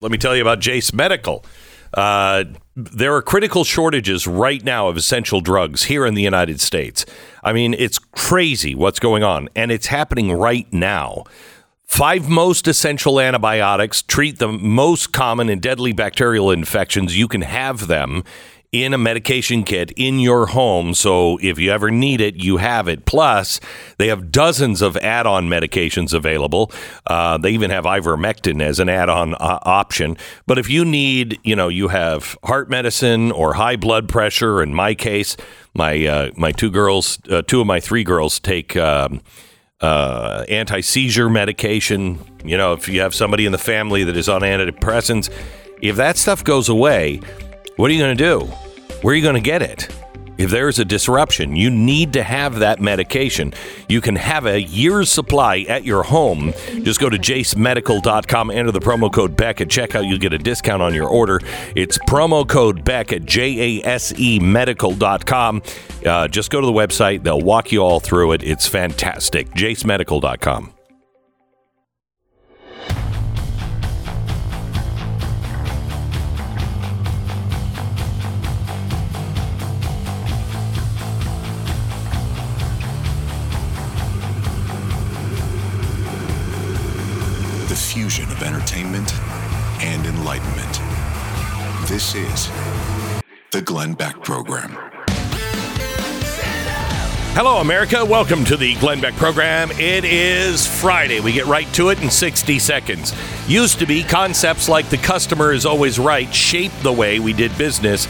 Let me tell you about Jase Medical. Uh, there are critical shortages right now of essential drugs here in the United States. I mean, it's crazy what's going on, and it's happening right now. Five most essential antibiotics treat the most common and deadly bacterial infections. You can have them in a medication kit in your home. So if you ever need it, you have it. Plus, they have dozens of add on medications available. Uh, they even have ivermectin as an add on uh, option. But if you need, you know, you have heart medicine or high blood pressure, in my case, my, uh, my two girls, uh, two of my three girls take. Um, uh, anti seizure medication. You know, if you have somebody in the family that is on antidepressants, if that stuff goes away, what are you going to do? Where are you going to get it? If there's a disruption, you need to have that medication. You can have a year's supply at your home. Just go to jasemedical.com, enter the promo code Beck at checkout. You'll get a discount on your order. It's promo code Beck at J A S E medical.com. Uh, just go to the website, they'll walk you all through it. It's fantastic. jasemedical.com. of entertainment and enlightenment. This is the Glenn Beck Program. Hello, America. Welcome to the Glenn Beck program. It is Friday. We get right to it in 60 seconds. Used to be concepts like the customer is always right shaped the way we did business,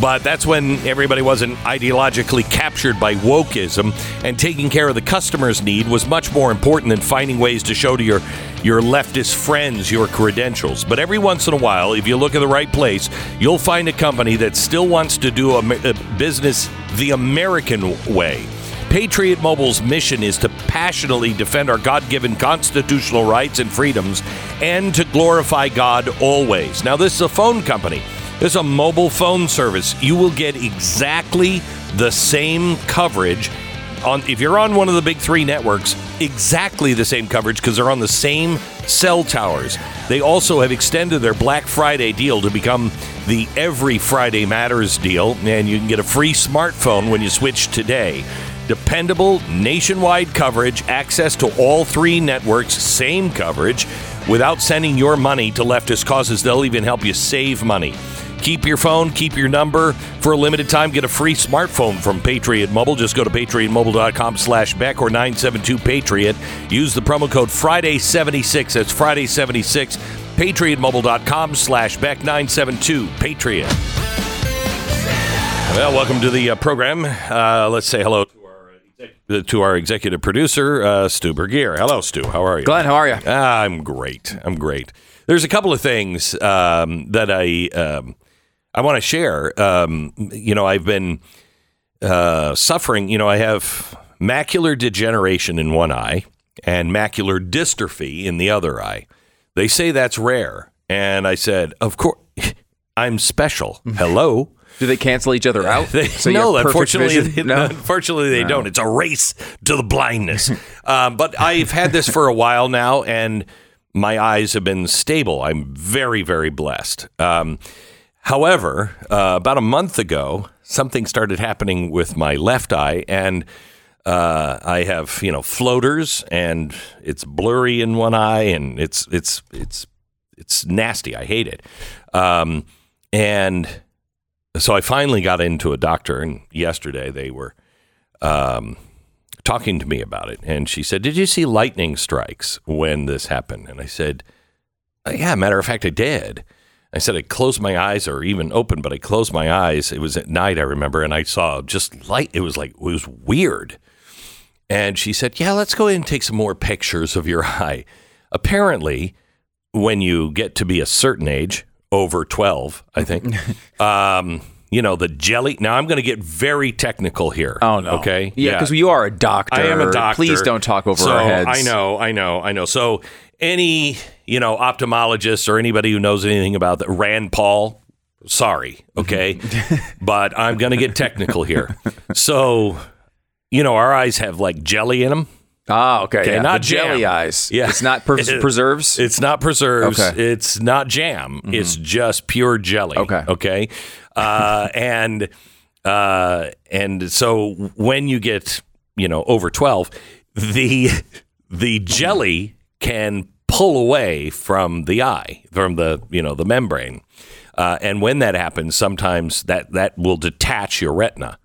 but that's when everybody wasn't ideologically captured by wokeism, and taking care of the customer's need was much more important than finding ways to show to your your leftist friends your credentials. But every once in a while, if you look at the right place, you'll find a company that still wants to do a, a business the American way. Patriot Mobile's mission is to passionately defend our God given constitutional rights and freedoms and to glorify God always. Now, this is a phone company, this is a mobile phone service. You will get exactly the same coverage. On, if you're on one of the big three networks, exactly the same coverage because they're on the same cell towers. They also have extended their Black Friday deal to become the Every Friday Matters deal, and you can get a free smartphone when you switch today. Dependable nationwide coverage, access to all three networks, same coverage, without sending your money to leftist causes. They'll even help you save money. Keep your phone, keep your number. For a limited time, get a free smartphone from Patriot Mobile. Just go to patriotmobile.com slash Beck or 972-PATRIOT. Use the promo code Friday76. That's Friday76. patriotmobile.com slash Beck 972-PATRIOT. Well, welcome to the uh, program. Uh, let's say hello to our, our executive producer, uh, Stu Burguiere. Hello, Stu. How are you? Glenn, how are you? Ah, I'm great. I'm great. There's a couple of things um, that I um, I want to share. Um, you know, I've been uh, suffering. You know, I have macular degeneration in one eye and macular dystrophy in the other eye. They say that's rare, and I said, of course, I'm special. Hello. Do they cancel each other out? They, So no, unfortunately, they, no. unfortunately they don't. It's a race to the blindness. um, but I've had this for a while now, and my eyes have been stable. I'm very, very blessed. Um, however, uh, about a month ago, something started happening with my left eye, and uh, I have you know floaters, and it's blurry in one eye, and it's it's it's it's nasty. I hate it. Um, and so I finally got into a doctor, and yesterday they were um, talking to me about it, and she said, "Did you see lightning strikes when this happened?" And I said, "Uh, "Yeah, matter of fact, I did." I said I closed my eyes, or even open, but I closed my eyes. It was at night, I remember, and I saw just light. It was like it was weird. And she said, "Yeah, let's go ahead and take some more pictures of your eye." Apparently, when you get to be a certain age, over 12, I think, um, you know, the jelly. Now, I'm going to get very technical here. Oh no. Okay. Yeah, because you are a doctor. I am a doctor. Please don't talk over so, our heads. I know, I know, I know. So, any, you know, ophthalmologist or anybody who knows anything about that, Rand Paul, sorry, okay? but I'm going to get technical here. So, you know, our eyes have like jelly in them. Ah, okay. Okay, yeah. not the jelly jam. eyes. Yeah. It's not pres- preserves. It's not preserves. Okay. Mm-hmm. It's not jam. It's just pure jelly. Okay. Okay. Uh, and uh, and so when you get you know over twelve, the the jelly can pull away from the eye from the you know the membrane, uh, and when that happens, sometimes that that will detach your retina.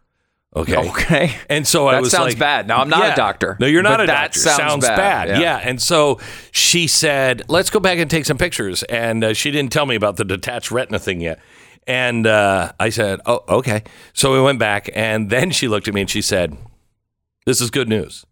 Okay. Okay. And so I That was sounds like, bad. Now, I'm not a doctor, No, you're not a that doctor. sounds bad. bad. Yeah. Yeah. And so she said, "Let's go back and take some pictures." And uh, she didn't tell me about the detached retina thing yet. And uh, I said, "Oh, okay." So we went back, and then she looked at me and she said, "This is good news."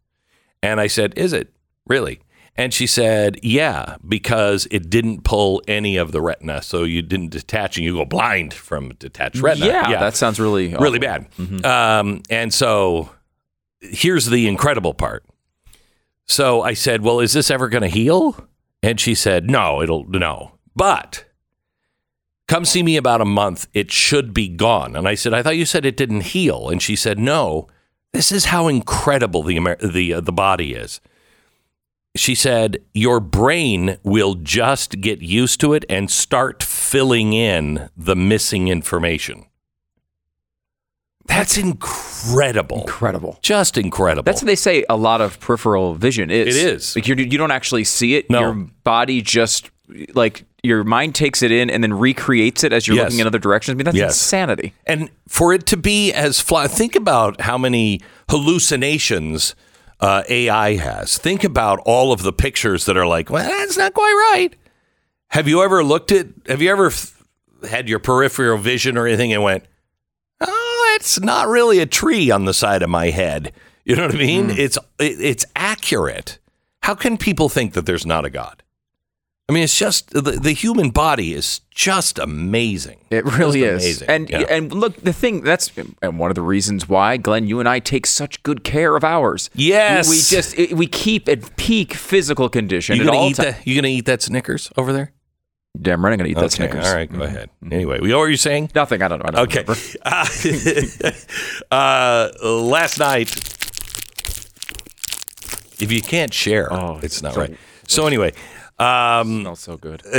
And I said, "Is it really?" And she said, "Yeah, because it didn't pull any of the retina, so you didn't detach, and you go blind from detached retina." Yeah, that sounds really really awful. bad. Um, and so here's the incredible part. So I said, "Well, is this ever going to heal?" And she said, "No, it'll no, but." Come see me about a month. It should be gone. And I said, I thought you said it didn't heal. And she said, No. This is how incredible the Amer- the uh, the body is. She said, Your brain will just get used to it and start filling in the missing information. That's incredible. Incredible. Just incredible. That's what they say. A lot of peripheral vision is. It is. like you're, you don't actually see it. No. Your body just like your mind takes it in and then recreates it as you're Yes. looking in other directions. I mean, that's Yes. insanity. And for it to be as fly, think about how many hallucinations uh, AI has. Think about all of the pictures that are like, well, that's not quite right. Have you ever looked at, have you ever f- had your peripheral vision or anything and went, oh, it's not really a tree on the side of my head? You know what I mean? It's, it, it's accurate. How can people think that there's not a God? I mean, it's just the, the human body is just amazing. It really Just is. amazing. And Yeah. and look, the thing that's and one of the reasons why Glenn, you and I take such good care of ours. Yes. we, we just we keep at peak physical condition You gonna eat times. that? You gonna eat that Snickers over there? Damn right, I'm gonna eat that Snickers. All right, go ahead. Anyway, what you're saying. Nothing. I don't know. I don't Okay. Uh, uh, last night, if you can't share, Oh, it's not so- right. So anyway, um, smells so good.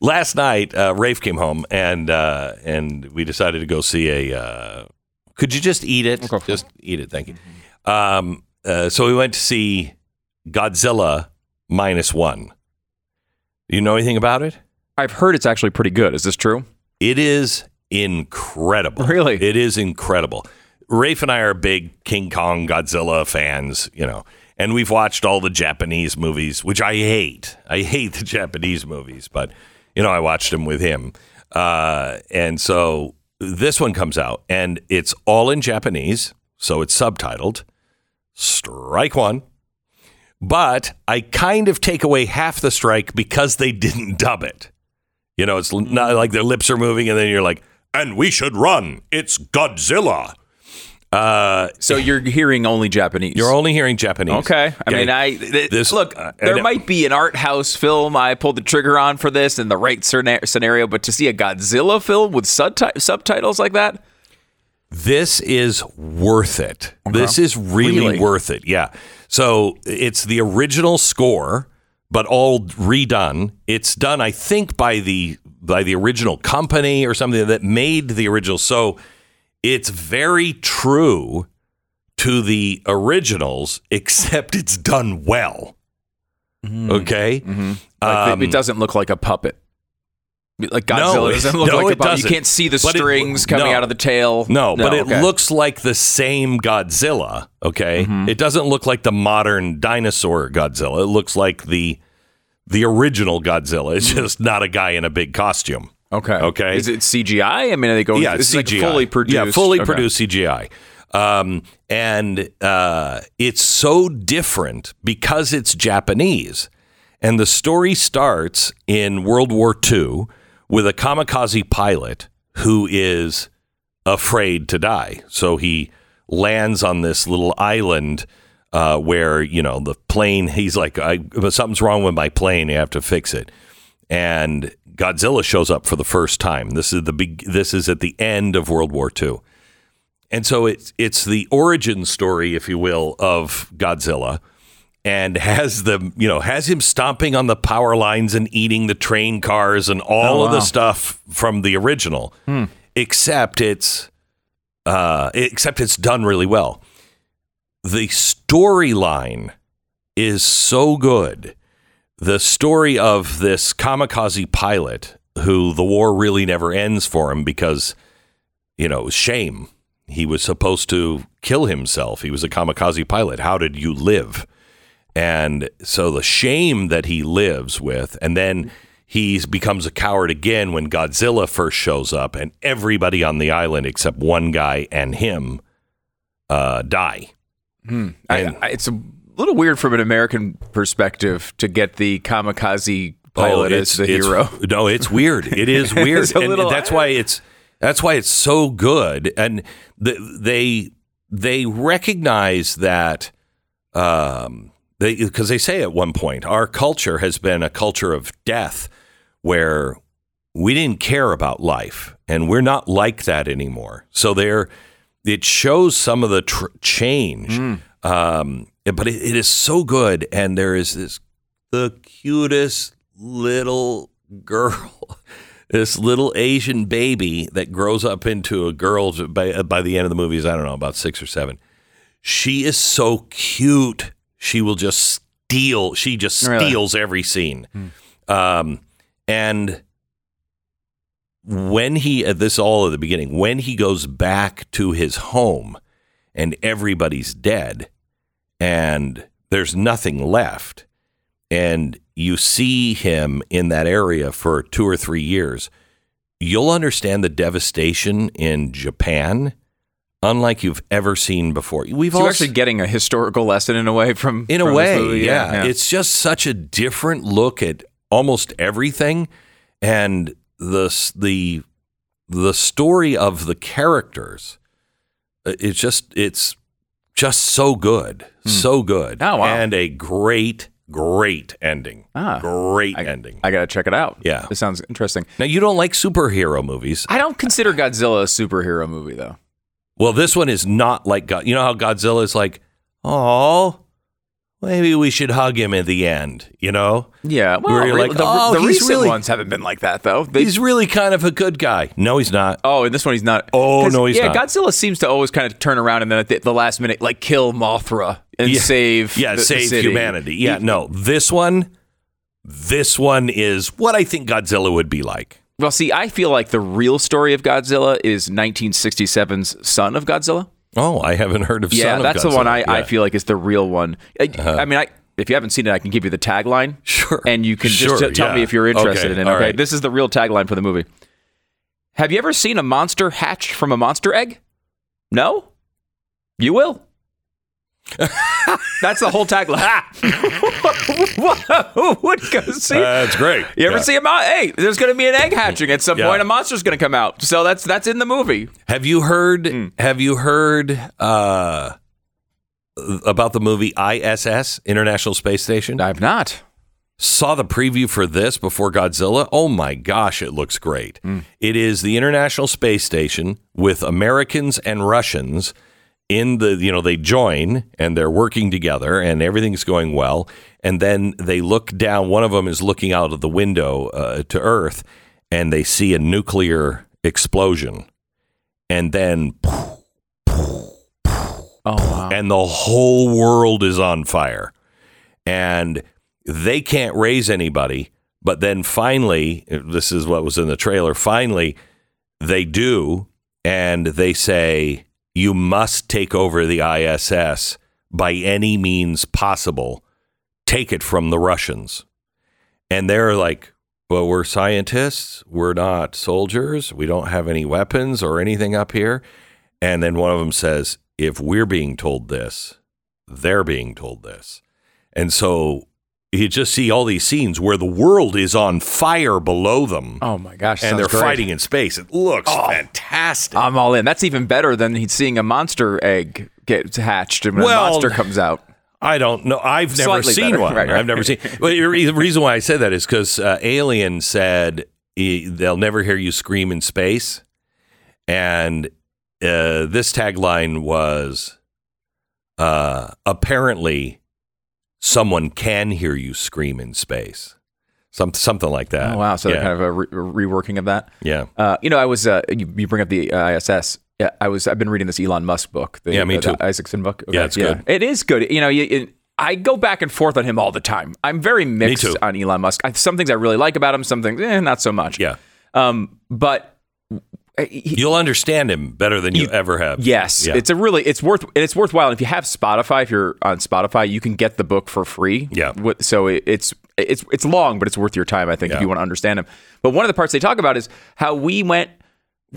last night uh, Rafe came home and uh, and we decided to go see a. Uh, could you just eat it? Okay, just eat it. Thank you. Um, uh, so we went to see Godzilla minus one. Do you know anything about it? I've heard it's actually pretty good. Is this true? It is incredible. Really? It is incredible. Rafe and I are big King Kong Godzilla fans, you know, and we've watched all the Japanese movies, which I hate. I hate the Japanese movies, but, you know, I watched them with him. Uh, and so this one comes out and it's all in Japanese, so it's subtitled. Strike one. But I kind of take away half the strike because they didn't dub it. You know, it's not like their lips are moving, and then you're like, and we should run. It's Godzilla. Uh, So you're hearing only Japanese. you're only hearing Japanese. Okay. I mean, I th- This- look. uh, there might be an art house film I pulled the trigger on for this in the right scenario, but to see a Godzilla film with subti- subtitles like that, This is worth it. This is really, Really? worth it. Yeah. So it's the original score, but all redone. It's done, I think, by the by the original company or something that made the original. So it's very true to the originals, except it's done well. Okay. like Um, it doesn't look like a puppet. Like No, Godzilla it- doesn't look no, like a it puppet. doesn't. You can't see the But it- strings coming no. out of the tail. No, but it okay. looks like the same Godzilla. Okay, Mm-hmm. it doesn't look like the modern dinosaur Godzilla. It looks like the the original Godzilla. It's just not a guy in a big costume. Okay. okay. Is it CGI? I mean, are they going? Yeah, it's CGI. like fully produced. Yeah, fully Okay. produced CGI. Um, and uh, it's so different because it's Japanese. And the story starts in World War II with a kamikaze pilot who is afraid to die. So he lands on this little island uh, where, you know, the plane, he's like, I, something's wrong with my plane. You have to fix it. And Godzilla shows up for the first time. This is the big, this is at the end of World War II. and so it's it's the origin story, if you will, of Godzilla, and has the you know has him stomping on the power lines and eating the train cars and all Oh, of the stuff from the original, except it's uh, except it's done really well. The storyline is so good. The story of this kamikaze pilot who the war really never ends for him because, you know, shame. He was supposed to kill himself. He was a kamikaze pilot. How did you live? And so the shame that he lives with, and then he becomes a coward again when Godzilla first shows up, and everybody on the island except one guy and him uh, die. I, And- I, it's a little weird from an American perspective to get the kamikaze pilot as the Oh, hero. No, it's weird. It is weird, and little- that's why it's that's why it's so good. And th they they recognize that um, they because they say at one point our culture has been a culture of death, where we didn't care about life, and we're not like that anymore. So there, it shows some of the tr- change. Um, but it, it is so good, and there is this the cutest little girl, this little Asian baby that grows up into a girl by, uh, by the end of the movie is I don't know about six or seven. She is so cute. She will just steal. She just Really? steals every scene. Hmm. Um, and when he at this all at the beginning, when he goes back to his home and everybody's dead and there's nothing left, and you see him in that area for two or three years, you'll understand the devastation in Japan unlike you've ever seen before. We've So all you're actually getting a historical lesson in a way from in a from this way, movie. yeah. It's just such a different look at almost everything, and the the the story of the characters. uh, It's just it's just so good, so good, Oh, wow. and a great, great ending. Ah. great I, ending. I got to check it out. Yeah. This sounds interesting. now you don't like superhero movies. I don't consider Godzilla a superhero movie though. Well, this one is not like God. You know how Godzilla is like, oh, maybe we should hug him at the end. You know, Yeah, well, Where you're like, the, oh, the recent really- ones haven't been like that though. They, he's really kind of a good guy. No, he's not. oh, in this one he's not. Oh, no, he's yeah, not. Yeah, Godzilla seems to always kind of turn around and then at the, the last minute, like kill Mothra and Yeah. save, Yeah, the- the save city. humanity. Yeah, no, this one, this one is what I think Godzilla would be like. Well, see, I feel like the real story of Godzilla is 1967's Son of Godzilla. Oh, I haven't heard of. Yeah, Son of that's the one I, I Yeah. Uh-huh. feel like is the real one. I, I mean, I, if you haven't seen it, I can give you the tagline. Sure. And you can Sure, just t- tell me if you're interested Okay, in it. Okay. right. This is the real tagline for the movie. Have you ever seen a monster hatched from a monster egg? No? You will. That's the whole tagline. Who would go see? That's great. you ever Yeah. see a mon- Hey, there's going to be an egg hatching at some Yeah. point. A monster's going to come out. So that's that's in the movie. Have you heard? Hmm. Have you heard uh, about the movie ISS, International Space Station? I've not. saw the preview for this before Godzilla. Oh my gosh, it looks great. It is the International Space Station with Americans and Russians in the, you know, they join and they're working together and everything's going well. And then they look down, one of them is looking out of the window uh, to Earth and they see a nuclear explosion. And then, Oh wow. and the whole world is on fire. And they can't raise anybody. But then finally, this is what was in the trailer. Finally, they do. And they say, you must take over the ISS by any means possible. Take it from the Russians. And they're like, well, we're scientists. We're not soldiers. We don't have any weapons or anything up here. And then one of them says, if we're being told this, they're being told this. And so you just see all these scenes where the world is on fire below them Oh my gosh. and they're great. fighting in space. It looks fantastic. I'm all in. That's even better than seeing a monster egg get hatched and when Well, a monster comes out. I don't know. I've never Slightly seen better. one. Right, right. I've never seen. But the reason why I say that is because uh, Alien said they'll never hear you scream in space, and uh, this tagline was uh, apparently someone can hear you scream in space. Some, something like that. Oh wow! So yeah. kind of a re- reworking of that. yeah. Uh, you know, I was. Uh, you, you bring up the uh, ISS. Yeah, I was. I've been reading this Elon Musk book. The, Yeah, me uh, too. The Isaacson book. Yeah, it's good. It is good. You know, you, it, I go back and forth on him all the time. I'm very mixed on Elon Musk. I, some things I really like about him. Some things, eh, not so much. Yeah. Um, but he, You'll understand him better than you, ever have. Yes, Yeah. it's a really it's worth it's worthwhile. If you have Spotify, if you're on Spotify, you can get the book for free. Yeah. So it, it's it's it's long, but it's worth your time. I think if you want to understand him. But one of the parts they talk about is how we went,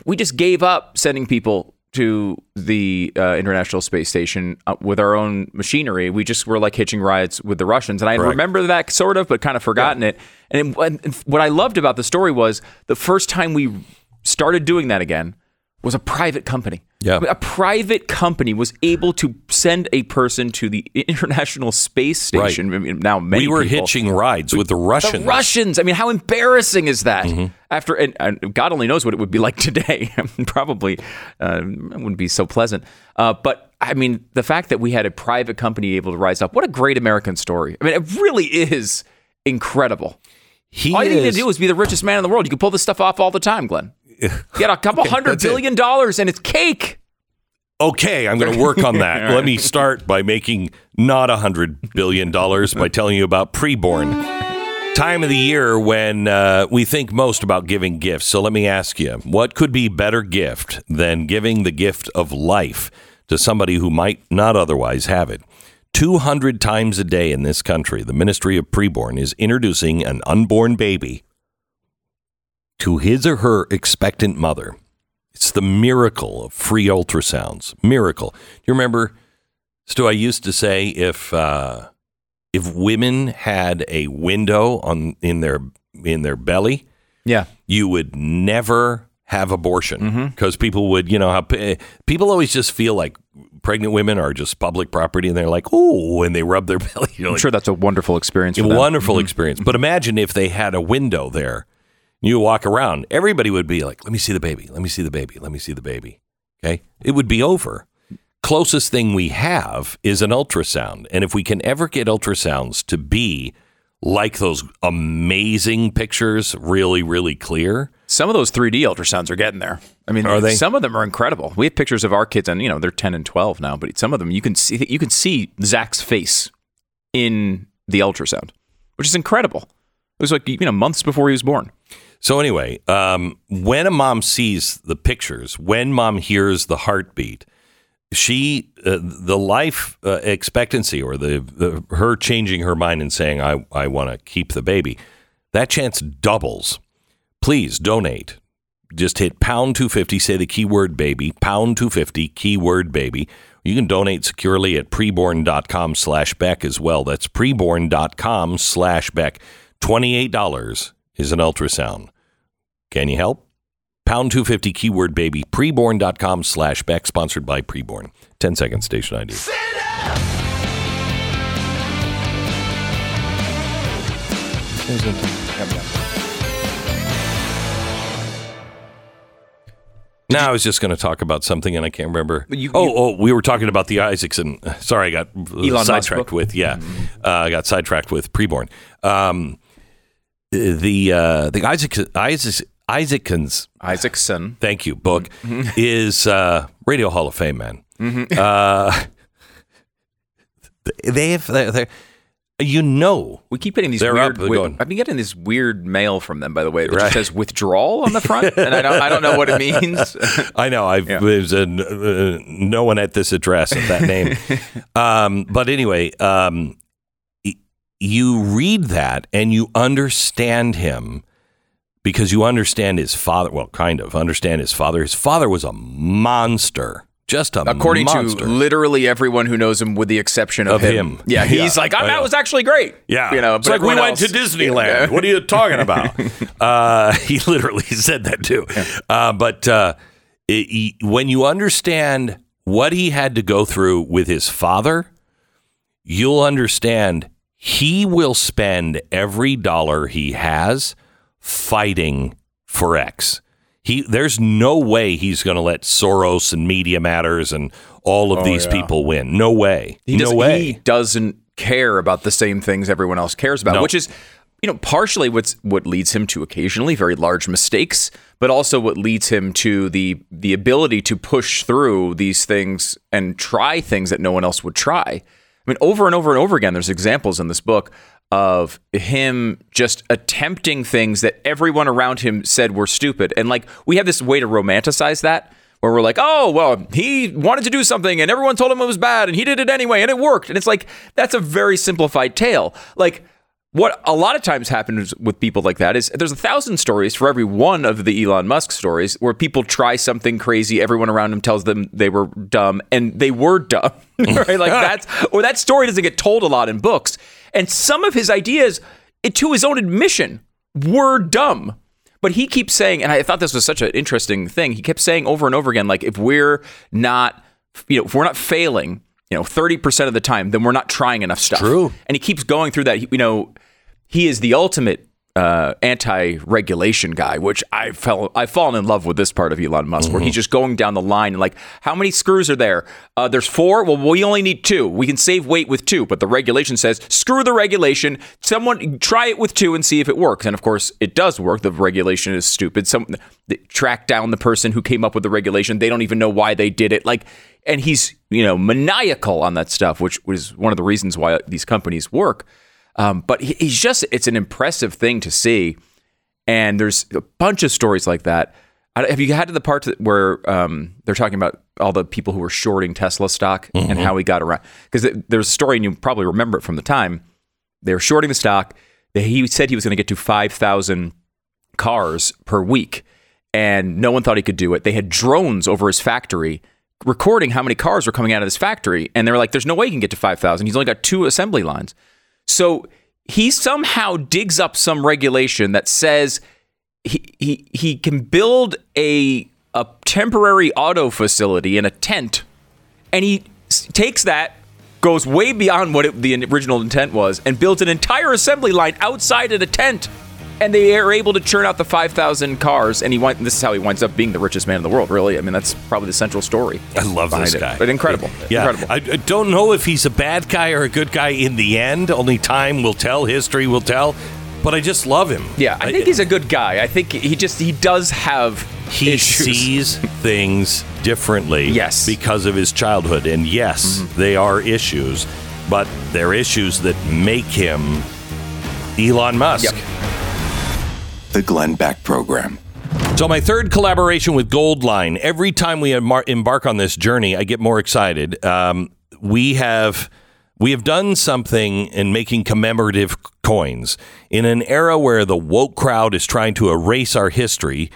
we just gave up sending people to the uh, International Space Station uh, with our own machinery. We just were like hitching rides with the Russians, and I remember that sort of, but kind of forgotten it. And, it- and what I loved about the story was the first time we started doing that again was a private company. Yeah. A private company was able to send a person to the International Space Station. I mean, now many we were people- hitching rides with the Russians. the Russians. I mean, how embarrassing is that? Mm-hmm. After and, and God only knows what it would be like today. Probably uh, wouldn't be so pleasant. Uh, but I mean, the fact that we had a private company able to rise up. What a great American story. I mean, it really is incredible. He All you need to do is be the richest man in the world. You can pull this stuff off all the time, Glenn. Get a couple hundred that's it. dollars and it's cake. okay, I'm going to work on that. Let me start by making not a hundred billion dollars by telling you about preborn. Time of the year when uh, we think most about giving gifts. So let me ask you, what could be better gift than giving the gift of life to somebody who might not otherwise have it? 200 times a day in this country, the Ministry of Preborn is introducing an unborn baby to his or her expectant mother. It's the miracle of free ultrasounds. Miracle. Do you remember, Stu? I used to say if uh, if women had a window on in their in their belly, Yeah. you would never have abortion because people would, you know, how people always just feel like pregnant women are just public property, and they're like, oh, when they rub their belly, you're I'm sure that's a wonderful experience a wonderful experience. But imagine if they had a window there. You walk around, everybody would be like, "Let me see the baby. Let me see the baby. Let me see the baby." Okay, it would be over. Closest thing we have is an ultrasound, and if we can ever get ultrasounds to be like those amazing pictures, really, really clear, Some of those 3D ultrasounds are getting there. I mean, Are they? Some of them are incredible. We have pictures of our kids, and you know they're 10 and 12 now. But some of them, you can see you can see Zach's face in the ultrasound, which is incredible. It was like you know months before he was born. So anyway, um, when a mom sees the pictures, when mom hears the heartbeat, she uh, the life uh, expectancy or the, the her changing her mind and saying I I want to keep the baby, that chance doubles. Please donate. Just hit pound 250, say the keyword baby, pound 250, keyword baby. You can donate securely at preborn.com slash Beck as well. That's preborn.com slash Beck. $28 is an ultrasound. Can you help? Pound 250 keyword baby, preborn.com slash back, sponsored by Preborn. 10 second station ID. Now I was just going to talk about something and I can't remember. You- oh, you- oh, we were talking about the Isaacson. Sorry, I got Elon sidetracked book? with yeah, uh, I got sidetracked with preborn. Um, the uh, the Isaac Isaac Isaacsons Isaacson. thank you book Mm-hmm. is uh, Radio Hall of Fame man. Uh, they have they're, they're- you know We keep getting these They're weird. up, going. I've been getting this weird mail from them, by the way, that Right. just says withdrawal on the front, and I don't, I don't know what it means. I know. I've Yeah. there's a, uh, no one at this address of that name. um, but anyway, um, you read that and you understand him because you understand his father. Well, kind of understand his father. His father was a monster, just a According monster. to literally everyone who knows him, with the exception of, Of him. Yeah, he's Yeah, like, oh, that was actually great. Yeah, you know, it's but like we everyone went to Disneyland. Yeah. What are you talking about? uh, he literally said that too. Uh, but uh, it- he- when you understand what he had to go through with his father, you'll understand he will spend every dollar he has fighting for X. He there's no way he's going to let Soros and Media Matters and all of Oh, these yeah. people win. No way. He no doesn't, way. He doesn't care about the same things everyone else cares about, No. which is, you know, partially what's what leads him to occasionally very large mistakes, but also what leads him to the the ability to push through these things and try things that no one else would try. I mean, over and over and over again, there's examples in this book of him just attempting things that everyone around him said were stupid. And like we have this way to romanticize that where we're like, oh, well, he wanted to do something and everyone told him it was bad and he did it anyway and it worked. And it's like, that's a very simplified tale. Like, what a lot of times happens with people like that is there's a thousand stories for every one of the Elon Musk stories where people try something crazy, everyone around them tells them they were dumb, and they were dumb, right? Like that's or that story doesn't get told a lot in books. And some of his ideas, it, to his own admission, were dumb. But he keeps saying, and I thought this was such an interesting thing. He kept saying over and over again, like if we're not, you know, if we're not failing, you know, thirty percent of the time, then we're not trying enough stuff. True. And he keeps going through that. You know, he is the ultimate uh, anti-regulation guy, which I fell I've fallen in love with this part of Elon Musk, where he's just going down the line and like, how many screws are there? Uh, there's four. Well, we only need two. We can save weight with two, but the regulation says screw the regulation. Someone try it with two and see if it works. And of course, it does work. The regulation is stupid. Some track down the person who came up with the regulation. They don't even know why they did it. Like, and he's you know maniacal on that stuff, which was one of the reasons why these companies work. Um, but he, he's just, it's an impressive thing to see. And there's a bunch of stories like that. I- Have you had to the part where um, they're talking about all the people who were shorting Tesla stock and how he got around? Because there's a story, and you probably remember it from the time they were shorting the stock. He said he was going to get to 5,000 cars per week, and no one thought he could do it. They had drones over his factory recording how many cars were coming out of his factory, and they were like, "There's no way he can get to 5,000. He's only got two assembly lines." So he somehow digs up some regulation that says he he, he can build a a temporary auto facility in a tent, and he takes that. Goes way beyond what it, the original intent was and builds an entire assembly line outside of the tent. And they are able to churn out the 5,000 cars. And he this is how he winds up being the richest man in the world, really. I mean, that's probably the central story. I love this it. guy. But incredible. Yeah. Incredible. I, I don't know if he's a bad guy or a good guy in the end. Only time will tell, history will tell. But I just love him. Yeah, I think he's a good guy. I think he just he does have he issues. sees things differently Yes. Mm-hmm. because of his childhood. And yes, they are issues, but they're issues that make him Elon Musk. Yep. The Glenn Beck Program. So, my third collaboration with Goldline. Every time we embar- embark on this journey, I get more excited. Um, we have we have done something in making commemorative coins in an era where the woke crowd is trying to erase our history.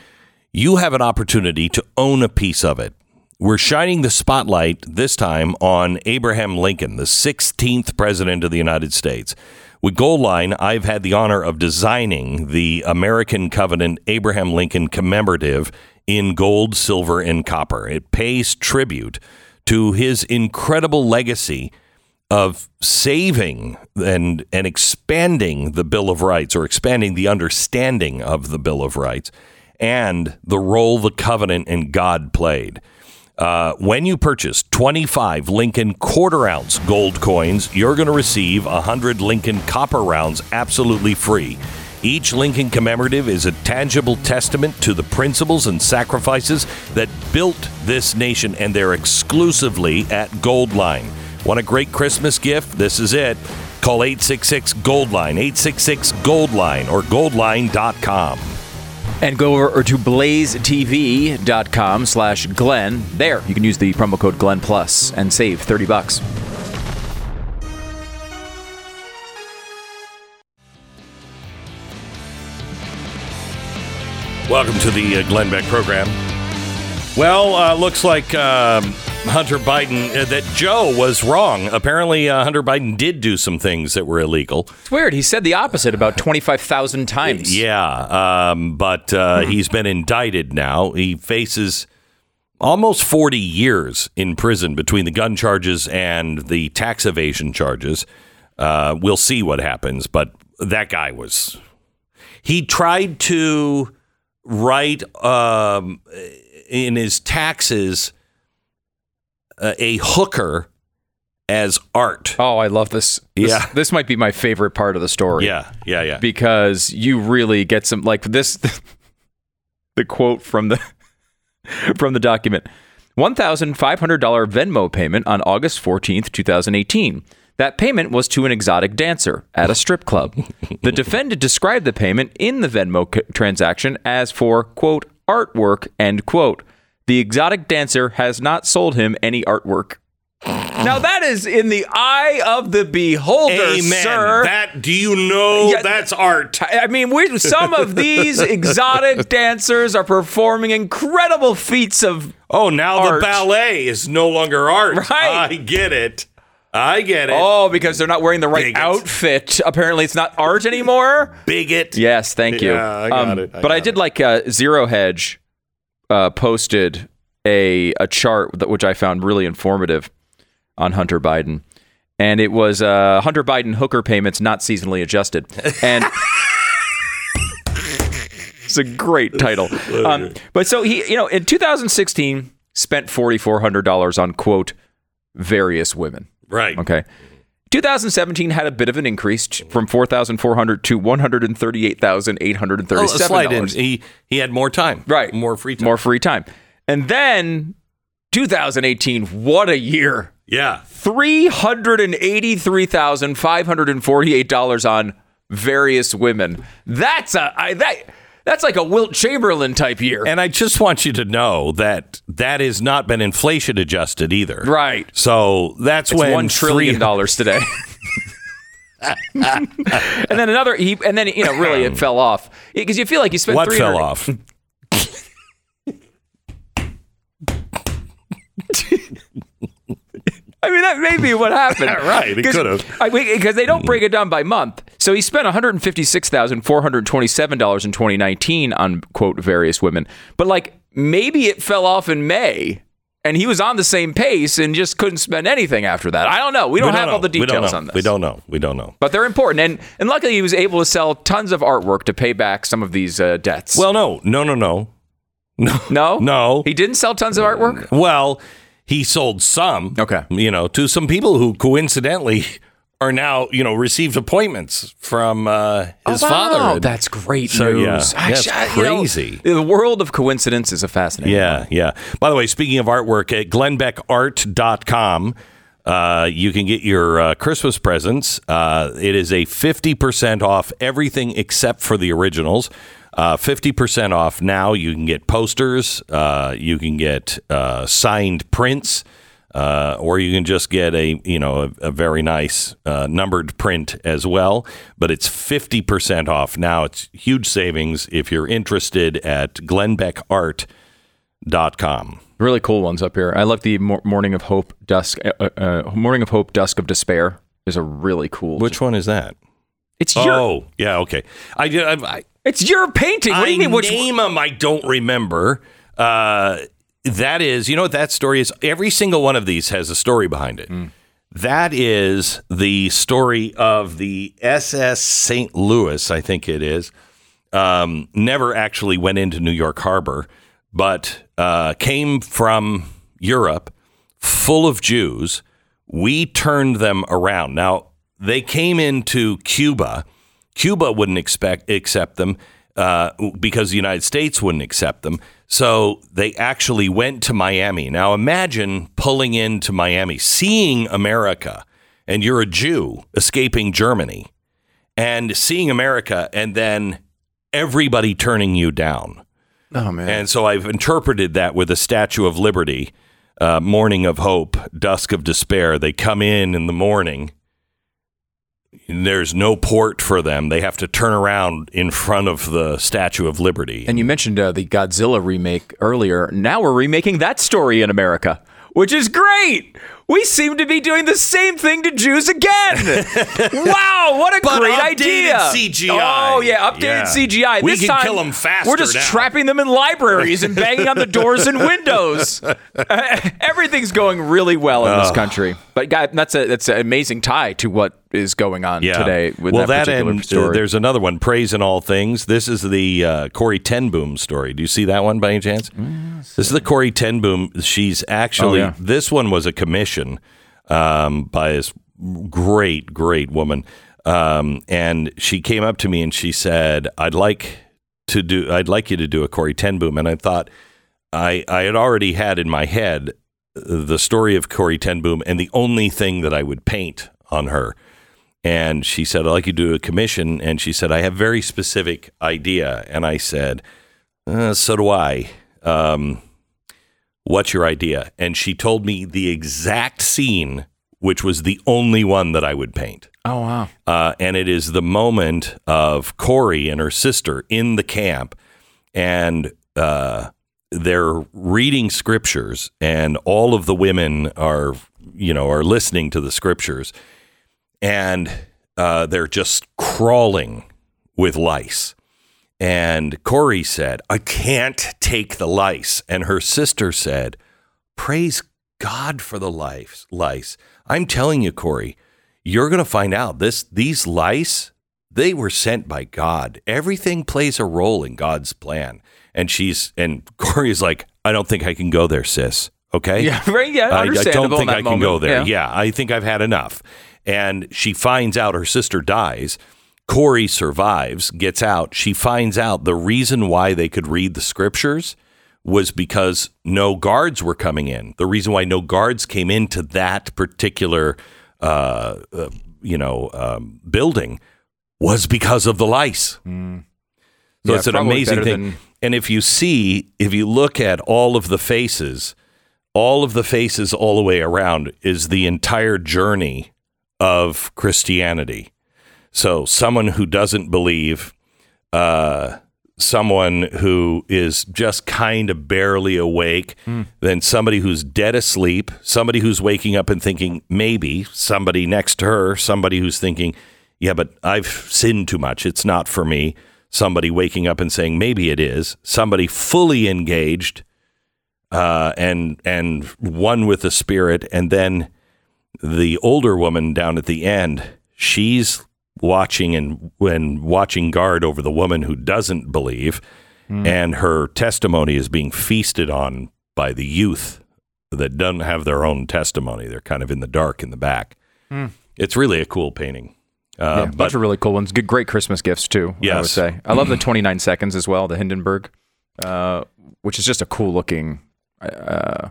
You have an opportunity to own a piece of it. We're shining the spotlight this time on Abraham Lincoln, the 16th president of the United States. With Goldline, I've had the honor of designing the American Covenant Abraham Lincoln commemorative in gold, silver, and copper. It pays tribute to his incredible legacy of saving and and expanding the Bill of Rights or expanding the understanding of the Bill of Rights and the role the covenant and God played. Uh, when you purchase 25 Lincoln quarter ounce gold coins, you're going to receive 100 Lincoln copper rounds absolutely free. Each Lincoln commemorative is a tangible testament to the principles and sacrifices that built this nation, and they're exclusively at Goldline. Want a great Christmas gift? This is it. Call 866 Goldline, 866 Goldline, or goldline.com. And go over to blazetv.com slash glen There, you can use the promo code Glenn Plus and save 30 bucks. Welcome to the uh, Glenn Beck program. Well, uh, looks like um, Hunter Biden, uh, that Joe was wrong. Apparently, uh, Hunter Biden did do some things that were illegal. It's weird. He said the opposite about 25,000 times. Yeah, um, but uh, he's been indicted now. He faces almost 40 years in prison between the gun charges and the tax evasion charges. Uh, we'll see what happens, but that guy was. He tried to write um, in his taxes uh, a hooker as art. Oh, I love this. this. Yeah. This might be my favorite part of the story. Yeah, yeah, yeah. Because you really get some like this the quote from the from the document. $1,500 Venmo payment on August 14th, 2018. That payment was to an exotic dancer at a strip club. the defendant described the payment in the Venmo c- transaction as for, quote, artwork, end quote. The exotic dancer has not sold him any artwork. Now that is in the eye of the beholder, Amen. sir. That do you know Yeah, that's art? I mean, we some of these exotic dancers are performing incredible feats of. Oh, now Art. the ballet is no longer art. Right. I get it. I get it. Oh, because they're not wearing the right Bigots. outfit. Apparently, it's not art anymore. Bigot. Yes, thank you. Um, Yeah, I got it. I but I did it. like uh, Zero Hedge uh, posted a a chart that which I found really informative on Hunter Biden, and it was uh, Hunter Biden hooker payments not seasonally adjusted, and it's a great title. Um, but so he, you know, in 2016, spent forty four hundred dollars on quote various women. Right. Okay. 2017 had a bit of an increase from 4,400 to Oh, a 138,837 slight in. He he had more time. Right. More free time. More free time. And then 2018, what a year. Yeah. $383,548 on various women. That's a I, that that's like a Wilt Chamberlain type year. And I just want you to know that that has not been inflation adjusted either. right. So that's It's when one trillion dollars today. and then another, he, and then you know, really, it fell off because you feel like you spent What 300 fell off? I mean, that may be what happened. Right, it could've. Because they don't break it down by month. So he spent $156,427 in 2019 on, quote, various women. But like, maybe it fell off in May and he was on the same pace and just couldn't spend anything after that. I don't know. We don't, have all the We don't details know. on this. We don't know. We don't know. But they're important. And, and luckily, he was able to sell tons of artwork to pay back some of these uh, debts. Well, no, no, no, no. no? no. He didn't sell tons of artwork? Well, he sold some. Okay. You know, to some people who coincidentally are now, you know, received appointments from uh, his Oh, wow. father. That's great So, yeah. news. That's Actually, you know, crazy. the world of coincidence is a fascinating Yeah, one. yeah. By the way, speaking of artwork, at glennbeckart.com, uh, you can get your uh, Christmas presents. Uh, it is a 50% off everything except for the originals. Uh, 50% off now. You can get posters, uh, you can get uh, signed prints. Uh, or you can just get a you know a, a very nice uh, numbered print as well, but it's fifty percent off now. It's huge savings if you're interested at glennbeckart.com. Really cool ones up here. I love the Morning of Hope, Dusk, uh, uh, Morning of Hope, Dusk of Despair is a really cool. Which one is that? It's your, Oh, yeah, okay. I did. I, I, it's your painting. What do you I mean? Which name them? I don't remember. Uh, that is, you know what that story is? Every single one of these has a story behind it. That is the story of the SS St. Louis, I think it is. Um, never actually went into New York Harbor, but uh, came from Europe, full of Jews. We turned them around. Now they came into Cuba. Cuba wouldn't expect accept them uh, because the United States wouldn't accept them. So they actually went to Miami. Now imagine pulling into Miami, seeing America, and you're a Jew escaping Germany, and seeing America, and then everybody turning you down. oh man, And so I've interpreted that with a Statue of Liberty, uh, Morning of Hope, Dusk of Despair. They come in in the morning. There's no port for them. They have to turn around in front of the Statue of Liberty. and you mentioned uh, the Godzilla remake earlier. Now we're remaking that story in America, which is great. We seem to be doing the same thing to Jews again. wow, what a But great idea! CGI. Oh yeah, updated Yeah. CGI. We This can time, kill 'em faster We're just now. trapping them in libraries and banging on the doors and windows. Uh, everything's going really well in this country. But guy, that's a that's an amazing tie to what is going on today with well, that, particular and uh, there's another one, Praise in All Things. This is the uh, Corrie ten Boom story. Do you see that one by any chance? this is the Corrie ten Boom. She's actually, Oh, yeah. this one was a commission um, by this great, great woman. Um, and she came up to me and she said, I'd like to do, I'd like you to do a Corrie ten Boom. And I thought, I, I had already had in my head the story of Corrie ten Boom and the only thing that I would paint on her. And she said, I'd like you to do a commission. And she said, I have very specific idea. And I said, uh, so do I. Um, what's your idea? And she told me the exact scene, which was the only one that I would paint. oh wow. Uh, and it is the moment of Corrie and her sister in the camp, and uh, they're reading scriptures, and all of the women are, you know, are listening to the scriptures, and uh, they're just crawling with lice. And Corrie said, I can't take the lice. And her sister said, Praise God for the lice. lice. I'm telling you, Corrie, you're going to find out this these lice, they were sent by God. Everything plays a role in God's plan. And she's and Corrie is like, I don't think I can go there, sis. Okay. Yeah, right. Yeah, I, I don't think I can go there. Yeah. Yeah. I think I've had enough. And she finds out her sister dies. Corrie survives, gets out. She finds out the reason why they could read the scriptures was because no guards were coming in. The reason why no guards came into that particular, uh, uh, you know, um, building was because of the lice. So Hmm. Yeah, it's an amazing thing. than- And if you see, if you look at all of the faces, all of the faces all the way around is the entire journey of Christianity. So someone who doesn't believe, uh, someone who is just kind of barely awake, then somebody who's dead asleep, somebody who's waking up and thinking maybe, somebody next to her, somebody who's thinking, yeah, but I've sinned too much. It's not for me. Somebody waking up and saying maybe it is. Somebody fully engaged uh, and and one with the spirit, and then the older woman down at the end, she's watching and when watching guard over the woman who doesn't believe, and her testimony is being feasted on by the youth that don't have their own testimony. They're kind of in the dark in the back. It's really a cool painting. Uh, Yeah, a but bunch of really cool ones. Good, great Christmas gifts too. I would say. I love the 29 seconds as well. The Hindenburg, uh, which is just a cool looking uh,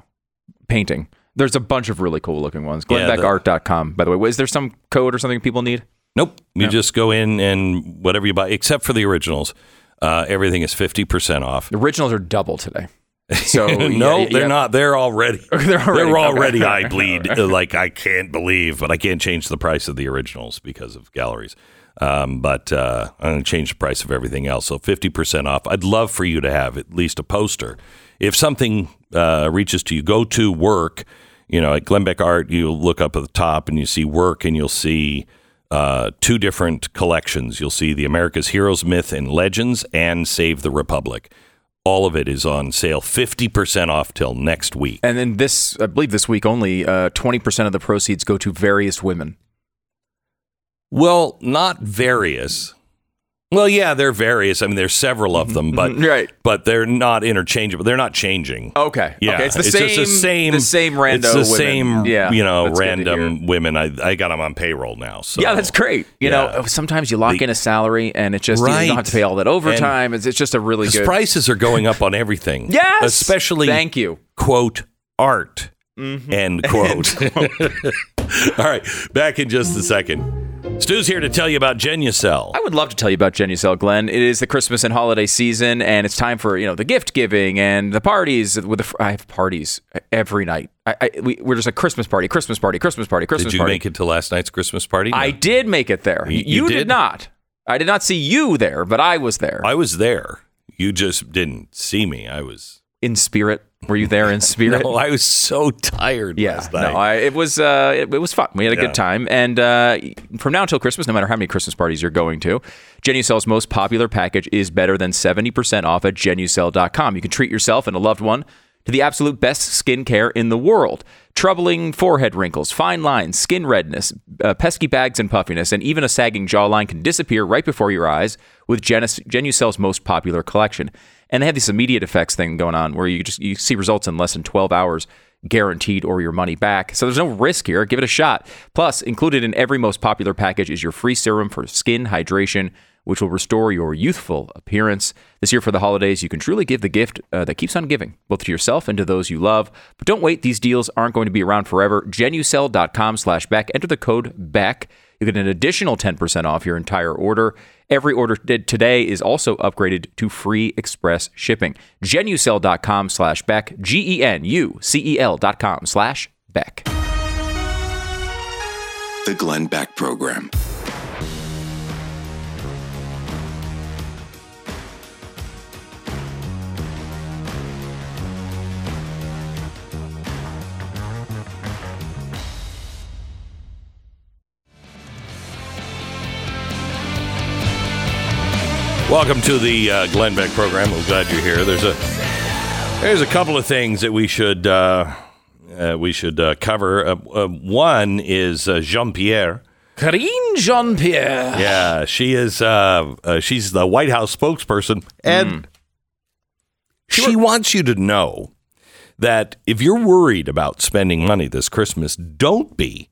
painting. There's a bunch of really cool looking ones. Yeah, the- glennbeckart.com. By the way, is there some code or something people need? Nope. You just go in and whatever you buy, except for the originals, uh, everything is 50% off. The originals are double today. So no, yeah, they're yeah. not. They're already. They're already- They're already okay. eye bleed. like I can't believe, but I can't change the price of the originals because of galleries. Um, but uh, I'm going to change the price of everything else. So 50% off. I'd love for you to have at least a poster. If something uh, reaches to you, go to work. You know, at Glenn Beck Art, you look up at the top and you see work, and you'll see uh, two different collections. You'll see the America's Heroes, Myth, and Legends, and Save the Republic. All of it is on sale, 50% off till next week. And then this, I believe this week only, uh, 20% of the proceeds go to various women. Well, not various. Well, yeah, they're various. I mean, there's several of them, but Right. but they're not interchangeable. They're not changing. Okay. Yeah, Okay. It's the just same. the same, The same rando. It's the women. same, Yeah. you know, that's random women. I I got them on payroll now. So Yeah, that's great. You Yeah. know, sometimes you lock The- in a salary and it just you don't have to pay all that overtime. it's, it's just a really good. prices are going up on everything. Yes. especially Thank you. quote art Mm-hmm. end quote. All right, back in just a second. Stu's here to tell you about Genucel. I would love to tell you about Genucel, Glenn. It is the Christmas and holiday season, and it's time for you know the gift giving and the parties. With the, I have parties every night. I, I we, we're just a Christmas party, Christmas party, Christmas party, Christmas party. Did you party. make it to last night's Christmas party? I did make it there. You- You, you did? did? not. I did not see you there, but I was there I was there. You just didn't see me. I was. in spirit. Were you there in spirit? No, I was so tired Yeah, last no. I, it was uh, it, it was fun. We had a Yeah. good time, and uh, from now until Christmas, no matter how many Christmas parties you're going to, Genucel's most popular package is better than seventy percent off at Genucel.com. You can treat yourself and a loved one to the absolute best skincare in the world. Troubling forehead wrinkles, fine lines, skin redness, uh, pesky bags and puffiness, and even a sagging jawline can disappear right before your eyes with Genus- Genucel's most popular collection. And they have this immediate effects thing going on where you just you see results in less than 12 hours guaranteed or your money back. So there's no risk here. Give it a shot. Plus, included in every most popular package is your free serum for skin hydration, which will restore your youthful appearance. This year for the holidays, you can truly give the gift uh, that keeps on giving, both to yourself and to those you love. But don't wait; these deals aren't going to be around forever. Genucel.com/beck. Enter the code BECK. You get an additional 10% off your entire order. Every order did today is also upgraded to free express shipping. Genucel.com slash Beck, G E N U C E L dot com slash Beck. The Glenn Beck Program. Welcome to the uh, Glenn Beck program. We're glad you're here. There's a there's a couple of things that we should uh, uh, we should uh, cover. Uh, uh, one is uh, Jean Pierre. Karine Jean Pierre. Yeah, she is. Uh, uh, she's the White House spokesperson, and she wants you to know that if you're worried about spending money this Christmas, don't be.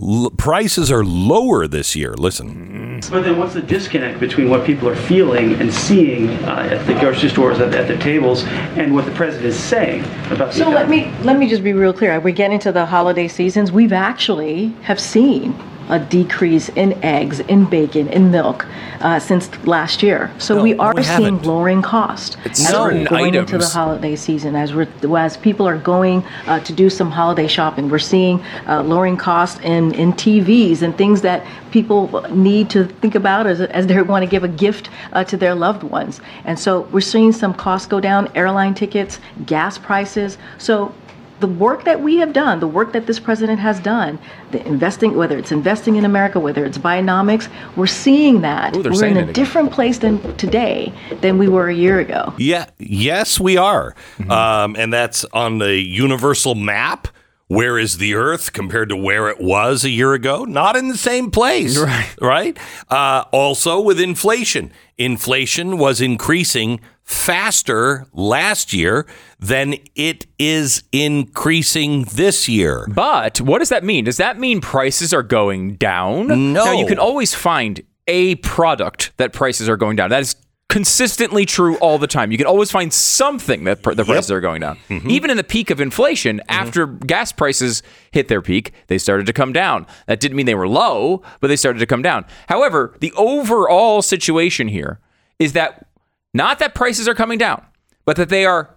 L- prices are lower this year. Listen. But then what's the disconnect between what people are feeling and seeing uh, at the grocery stores, at, at their tables, and what the president is saying about the So let me let me just be real clear. As we get into the holiday seasons, we've actually have seen a decrease in eggs, in bacon, in milk uh, since last year. So No, we are we seeing haven't. lowering cost It's as we're going into the holiday season. As we're as people are going uh, to do some holiday shopping, we're seeing uh, lowering cost in in TVs and things that people need to think about as as they want to give a gift uh, to their loved ones. And so we're seeing some costs go down, airline tickets, gas prices. So the work that we have done, the work that this president has done, the investing, whether it's investing in America, whether it's Bidenomics, we're seeing that. Ooh, we're in a different place than today than we were a year ago. Yeah, yes, we are. Um, and that's on the universal map. Where is the Earth compared to where it was a year ago? Not in the same place. Right. Right. Uh, also, with inflation, inflation was increasing faster last year than it is increasing this year. But what does that mean? Does that mean prices are going down? No. Now, you can always find a product that prices are going down. That is consistently true all the time. You can always find something that pr- the prices are going down. Mm-hmm. Even in the peak of inflation, mm-hmm. after gas prices hit their peak, they started to come down. That didn't mean they were low, but they started to come down. However, the overall situation here is that not that prices are coming down, but that they are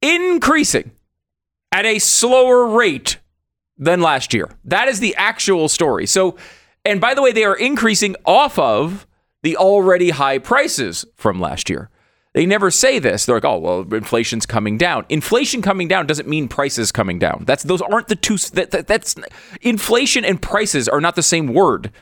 increasing at a slower rate than last year. That is the actual story. So, and by the way, they are increasing off of the already high prices from last year. They never say this. They're like, "Oh, well, inflation's coming down." Inflation coming down doesn't mean prices coming down. That's those aren't the two. That, that, that's inflation and prices are not the same word.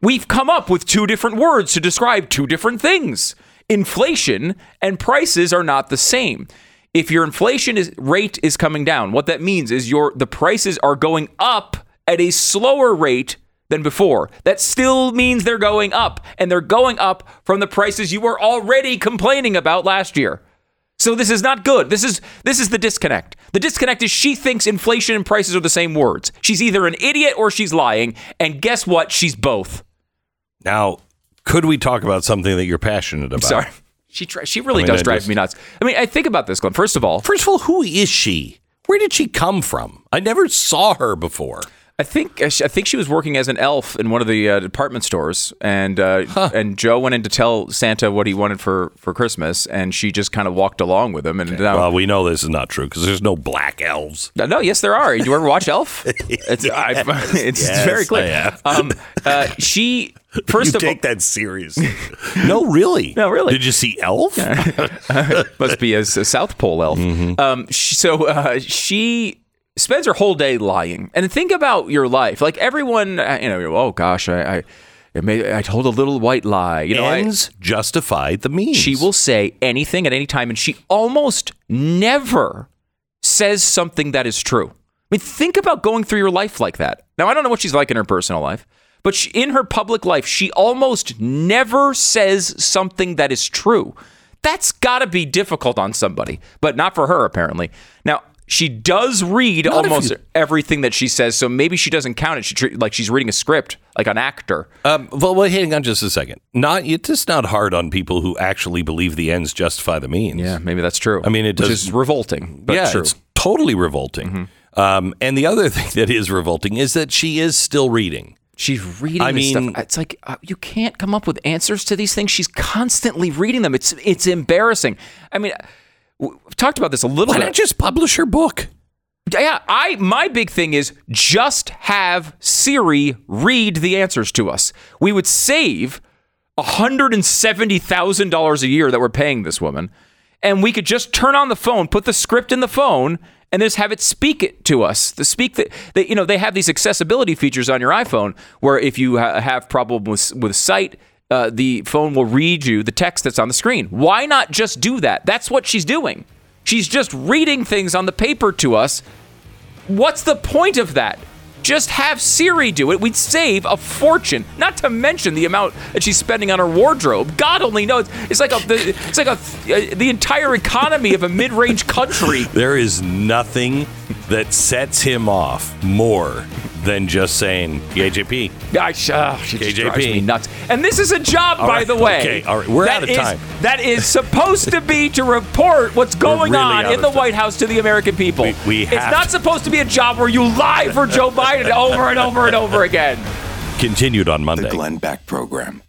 We've come up with two different words to describe two different things. Inflation and prices are not the same. If your inflation is, rate is coming down, what that means is your the prices are going up at a slower rate than before. That still means they're going up, and they're going up from the prices you were already complaining about last year. So this is not good. This is this is the disconnect. The disconnect is she thinks inflation and prices are the same words. She's either an idiot or she's lying, and guess what? She's both. Now, could we talk about something that you're passionate about? Sorry. She she really I mean, does I drive just- me nuts. I mean, I think about this, Glenn. First of all, First of all, who is she? Where did she come from? I never saw her before. I think I think she was working as an elf in one of the uh, department stores, and uh, and Joe went in to tell Santa what he wanted for, for Christmas, and she just kind of walked along with him. And now, Well, we know this is not true because there's no black elves. no, no, yes, there are. Do you ever watch Elf? It's, I, it's, Yes, very clear. Um, uh, she first you of all take that seriously. no, really. No, really. Did you see Elf? must be a, a South Pole elf. Mm-hmm. Um, she, so uh, she spends her whole day lying. And think about your life. Like everyone, uh, you know, oh gosh, I, I, I, made, I told a little white lie. You know, I, Ends justify the means. she will say anything at any time, and she almost never says something that is true. I mean, think about going through your life like that. Now, I don't know what she's like in her personal life, but she, in her public life, she almost never says something that is true. That's got to be difficult on somebody, but not for her, apparently. Now, she does read if almost you- everything that she says, so maybe she doesn't count it. She treat, like she's reading a script, like an actor. Um, well, well, hang on just a second. Not it's just not hard on people who actually believe the ends justify the means. Yeah, maybe that's true. I mean, it which does- is revolting, but yeah, true. it's totally revolting. Um, and the other thing that is revolting is that she is still reading. She's reading I mean- stuff. It's like uh, you can't come up with answers to these things. She's constantly reading them. It's it's embarrassing. I mean, we've talked about this a little Why bit. not just publish her book? yeah, I my big thing is just have Siri read the answers to us. We would save $170,000 a year that we're paying this woman. And we could just turn on the phone, put the script in the phone, and just have it speak it to us. The speak that they, you know they have these accessibility features on your iPhone where if you ha- have problem with with sight, uh, the phone will read you the text that's on the screen. Why not just do that? That's what she's doing. She's just reading things on the paper to us What's the point of that? Just have Siri do it. We'd save a fortune. Not to mention the amount that she's spending on her wardrobe. God only knows. It's like a, it's like a, uh, the entire economy of a mid-range country. There is nothing that sets him off more than just saying KJP. I, uh, she just KJP. drives me nuts. And this is a job, All by right, the way. okay, all right, we're out of is- time. That is supposed to be to report what's going really on in the time. White House to the American people. We- we it's not to- supposed to be a job where you lie for Joe Biden over and over and over again. Continued on Monday. The Monday. Glenn Beck Program.